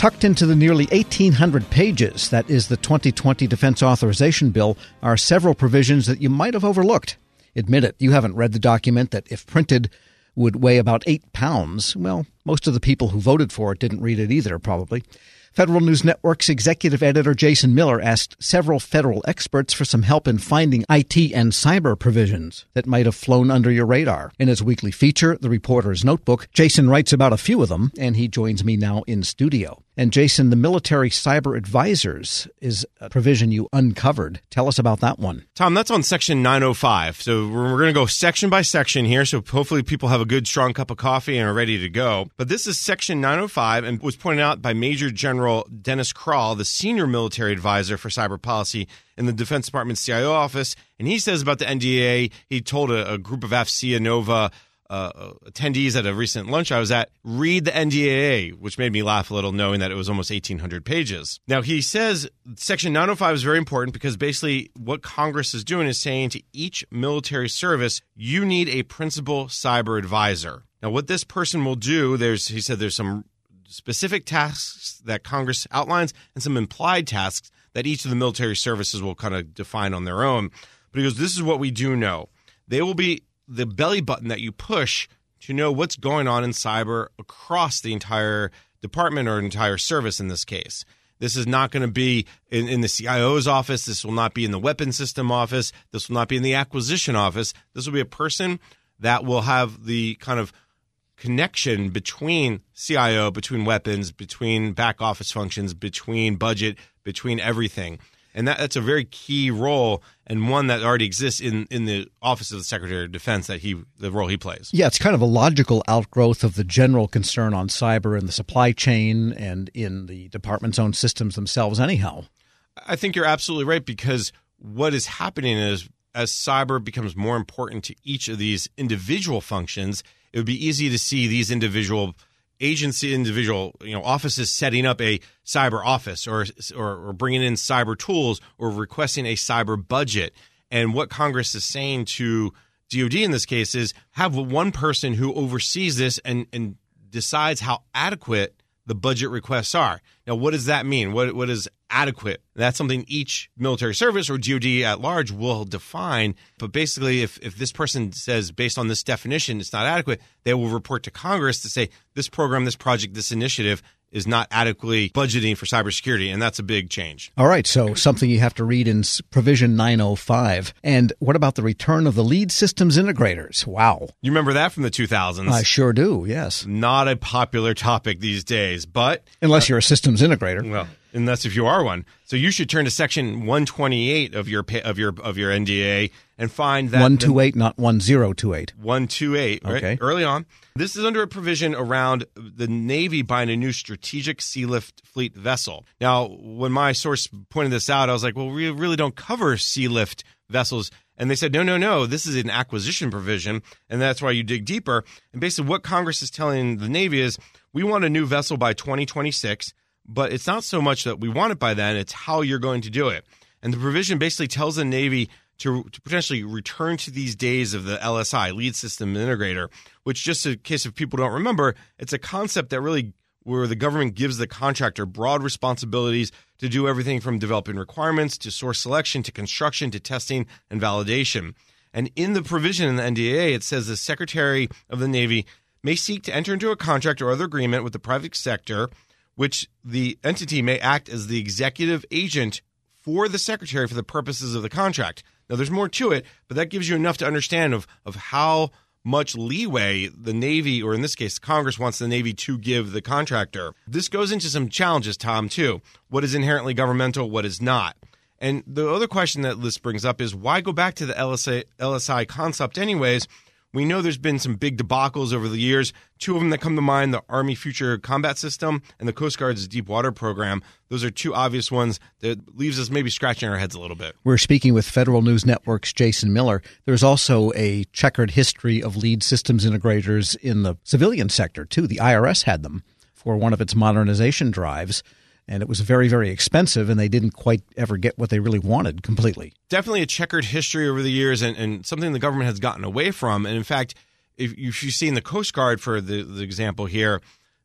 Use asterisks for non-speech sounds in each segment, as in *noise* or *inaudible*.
Tucked into the nearly 1,800 pages that is the 2020 Defense Authorization Bill are several provisions that you might have overlooked. Admit it, you haven't read the document that, if printed, would weigh about eight pounds. Well, most of the people who voted for it didn't read it either, probably. Federal News Network's executive editor Jason Miller asked several federal experts for some help in finding IT and cyber provisions that might have flown under your radar. In his weekly feature, The Reporter's Notebook, Jason writes about a few of them, and he joins me now in studio. And Jason, the military cyber advisors is a provision you uncovered. Tell us about that one. Tom, that's on section 905. So we're going to go section by section here. So hopefully people have a good, strong cup of coffee and are ready to go. But this is section 905 and was pointed out by Major General Dennis Crall, the senior military advisor for cyber policy in the Defense Department CIO office. And he says about the NDA, he told a, a group of AFCEA Nova uh, attendees at a recent lunch I was at read the NDAA, which made me laugh a little, knowing that it was almost 1,800 pages. Now, he says Section 905 is very important because basically what Congress is doing is saying to each military service, you need a principal cyber advisor. Now, what this person will do, there's he said there's some specific tasks that Congress outlines and some implied tasks that each of the military services will kind of define on their own. But he goes, this is what we do know. They will be the belly button that you push to know what's going on in cyber across the entire department or entire service in this case. This is not going to be in, in, the CIO's office. This will not be in the weapon system office. This will not be in the acquisition office. This will be a person that will have the kind of connection between CIO, between weapons, between back office functions, between budget, between everything and that, that's a very key role and one that already exists in, in the office of the Secretary of Defense that he the role he plays. Yeah, it's kind of a logical outgrowth of the general concern on cyber in the supply chain and in the department's own systems themselves. Anyhow, I think you're absolutely right because what is happening is as cyber becomes more important to each of these individual functions, it would be easy to see these individual agency individual you know offices setting up a cyber office or, or, or bringing in cyber tools or requesting a cyber budget and what congress is saying to dod in this case is have one person who oversees this and, and decides how adequate the budget requests are. Now, what does that mean? What what is adequate? That's something each military service or DoD at large will define. But basically, if if this person says based on this definition it's not adequate, they will report to Congress to say this program, this project, this initiative is not adequately budgeting for cybersecurity, and that's a big change. All right, so something you have to read in Provision 905. And what about the return of the lead systems integrators? Wow. You remember that from the 2000s? I sure do, yes. Not a popular topic these days, but. Unless you're a systems integrator. Well, unless if you are one. So you should turn to section 128 of your of your of your NDA and find that 128 not 1028. 128, right? Okay. Early on. This is under a provision around the Navy buying a new strategic sea lift fleet vessel. Now, when my source pointed this out, I was like, "Well, we really don't cover sea lift vessels." And they said, no, no, no, this is an acquisition provision. And that's why you dig deeper. And basically, what Congress is telling the Navy is we want a new vessel by 2026 but it's not so much that we want it by then, it's how you're going to do it. And the provision basically tells the Navy to, to potentially return to these days of the LSI, lead system integrator, which just in case if people don't remember, it's a concept that really where the government gives the contractor broad responsibilities to do everything from developing requirements to source selection to construction to testing and validation. And in the provision in the NDA, it says the Secretary of the Navy may seek to enter into a contract or other agreement with the private sector which the entity may act as the executive agent for the secretary for the purposes of the contract. Now, there's more to it, but that gives you enough to understand of, of how much leeway the Navy, or in this case, Congress wants the Navy to give the contractor. This goes into some challenges, Tom, too. What is inherently governmental, what is not? And the other question that this brings up is why go back to the LSI concept, anyways? We know there's been some big debacles over the years. Two of them that come to mind the Army Future Combat System and the Coast Guard's Deep Water Program. Those are two obvious ones that leaves us maybe scratching our heads a little bit. We're speaking with Federal News Network's Jason Miller. There's also a checkered history of lead systems integrators in the civilian sector, too. The IRS had them for one of its modernization drives and it was very, very expensive, and they didn't quite ever get what they really wanted completely. Definitely a checkered history over the years, and, and something the government has gotten away from. And in fact, if you've seen the Coast Guard, for the, the example here,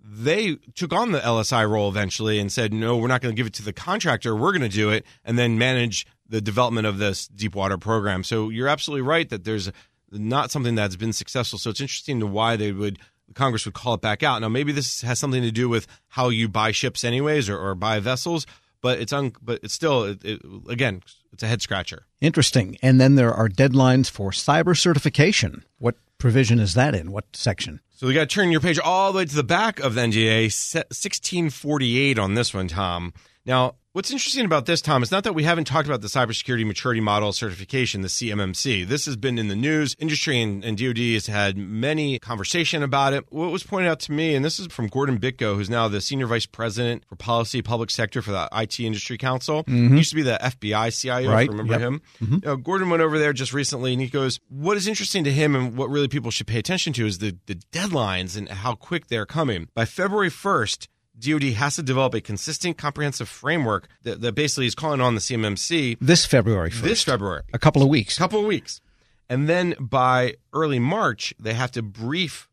they took on the LSI role eventually and said, no, we're not going to give it to the contractor. We're going to do it and then manage the development of this deep water program. So you're absolutely right that there's not something that's been successful. So it's interesting to why they would Congress would call it back out. Now maybe this has something to do with how you buy ships anyways or, or buy vessels, but it's un, but it's still it, it, again it's a head scratcher. Interesting. And then there are deadlines for cyber certification. What provision is that in? What section? So we got to turn your page all the way to the back of the NGA, 1648 on this one, Tom. Now, what's interesting about this, Tom, is not that we haven't talked about the cybersecurity maturity model certification, the CMMC. This has been in the news. Industry and, and DoD has had many conversation about it. What was pointed out to me, and this is from Gordon Bitko, who's now the senior vice president for policy public sector for the IT Industry Council. Mm-hmm. He used to be the FBI CIO. Right. remember yep. him? Mm-hmm. Know, Gordon went over there just recently, and he goes, "What is interesting to him, and what really people should pay attention to, is the the deadlines and how quick they're coming. By February first." DoD has to develop a consistent, comprehensive framework that, that basically is calling on the CMMC this February. 1st. This February, a couple of weeks, a couple of weeks, and then by early March they have to brief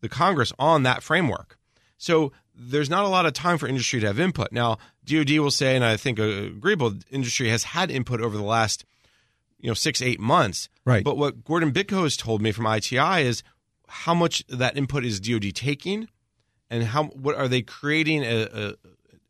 the Congress on that framework. So there's not a lot of time for industry to have input. Now, DoD will say, and I think agreeable, industry has had input over the last you know six eight months. Right. But what Gordon Bitko has told me from ITI is how much that input is DoD taking and how what are they creating a, a,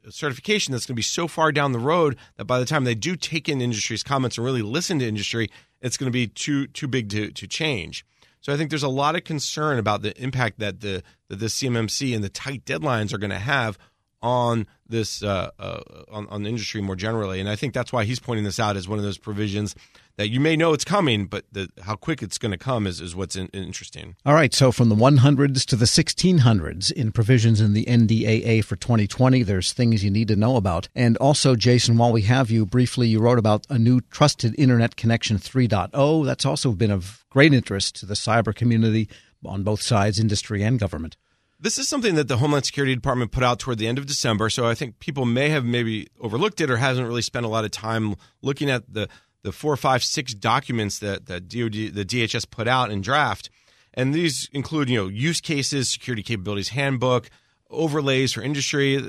a certification that's going to be so far down the road that by the time they do take in industry's comments and really listen to industry, it's going to be too too big to to change. So I think there's a lot of concern about the impact that the that the CMMC and the tight deadlines are going to have on this uh, uh, on, on the industry more generally. And I think that's why he's pointing this out as one of those provisions that you may know it's coming, but the, how quick it's going to come is, is what's in, interesting. All right. So from the 100s to the 1600s in provisions in the NDAA for 2020, there's things you need to know about. And also, Jason, while we have you, briefly, you wrote about a new Trusted Internet Connection 3.0. That's also been of great interest to the cyber community on both sides, industry and government. This is something that the Homeland Security Department put out toward the end of December, so I think people may have maybe overlooked it or hasn't really spent a lot of time looking at the the four, five, six documents that that DoD, the DHS put out in draft, and these include you know use cases, security capabilities handbook, overlays for industry.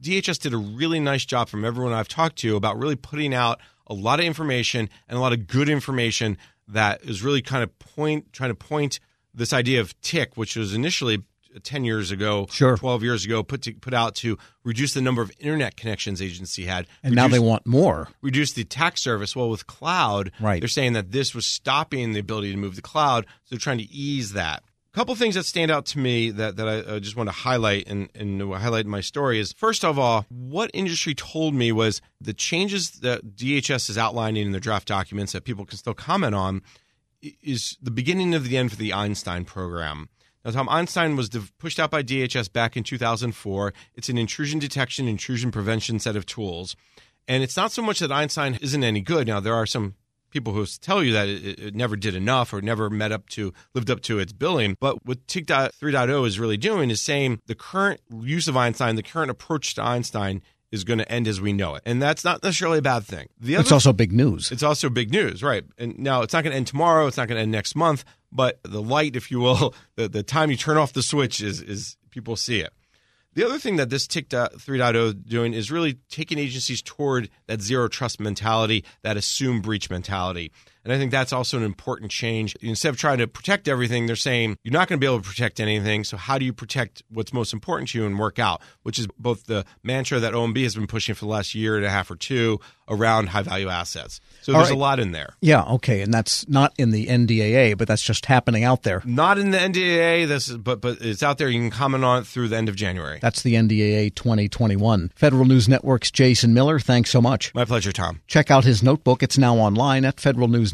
DHS did a really nice job from everyone I've talked to about really putting out a lot of information and a lot of good information that is really kind of point trying to point this idea of TIC, which was initially 10 years ago, sure. 12 years ago, put to, put out to reduce the number of internet connections agency had. And reduce, now they want more. Reduce the attack surface. Well, with cloud, right. they're saying that this was stopping the ability to move the cloud. So they're trying to ease that. A couple things that stand out to me that, that I, I just want to highlight and, and highlight in my story is first of all, what industry told me was the changes that DHS is outlining in the draft documents that people can still comment on is the beginning of the end for the Einstein program. Now, Tom Einstein was pushed out by DHS back in 2004. It's an intrusion detection, intrusion prevention set of tools. And it's not so much that Einstein isn't any good. Now, there are some people who tell you that it, it, never did enough or never met up to lived up to its billing. But what TIC 3.0 is really doing is saying the current use of Einstein, the current approach to Einstein is going to end as we know it. And that's not necessarily a bad thing. The other, it's also big news. It's also big news, right? And now it's not going to end tomorrow. It's not going to end next month. But the light, if you will, *laughs* the, the time you turn off the switch is, is people see it. The other thing that this TIC 3.0 doing is really taking agencies toward that zero trust mentality, that assume breach mentality. And I think that's also an important change. Instead of trying to protect everything, they're saying you're not going to be able to protect anything. So, how do you protect what's most important to you and work out? Which is both the mantra that OMB has been pushing for the last year and a half or two around high value assets. So, there's right. a lot in there. Yeah, okay. And that's not in the NDAA, but that's just happening out there. Not in the NDAA, this is, but, but it's out there. You can comment on it through the end of January. That's the NDAA 2021. Federal News Network's Jason Miller, thanks so much. My pleasure, Tom. Check out his notebook. It's now online at Federal News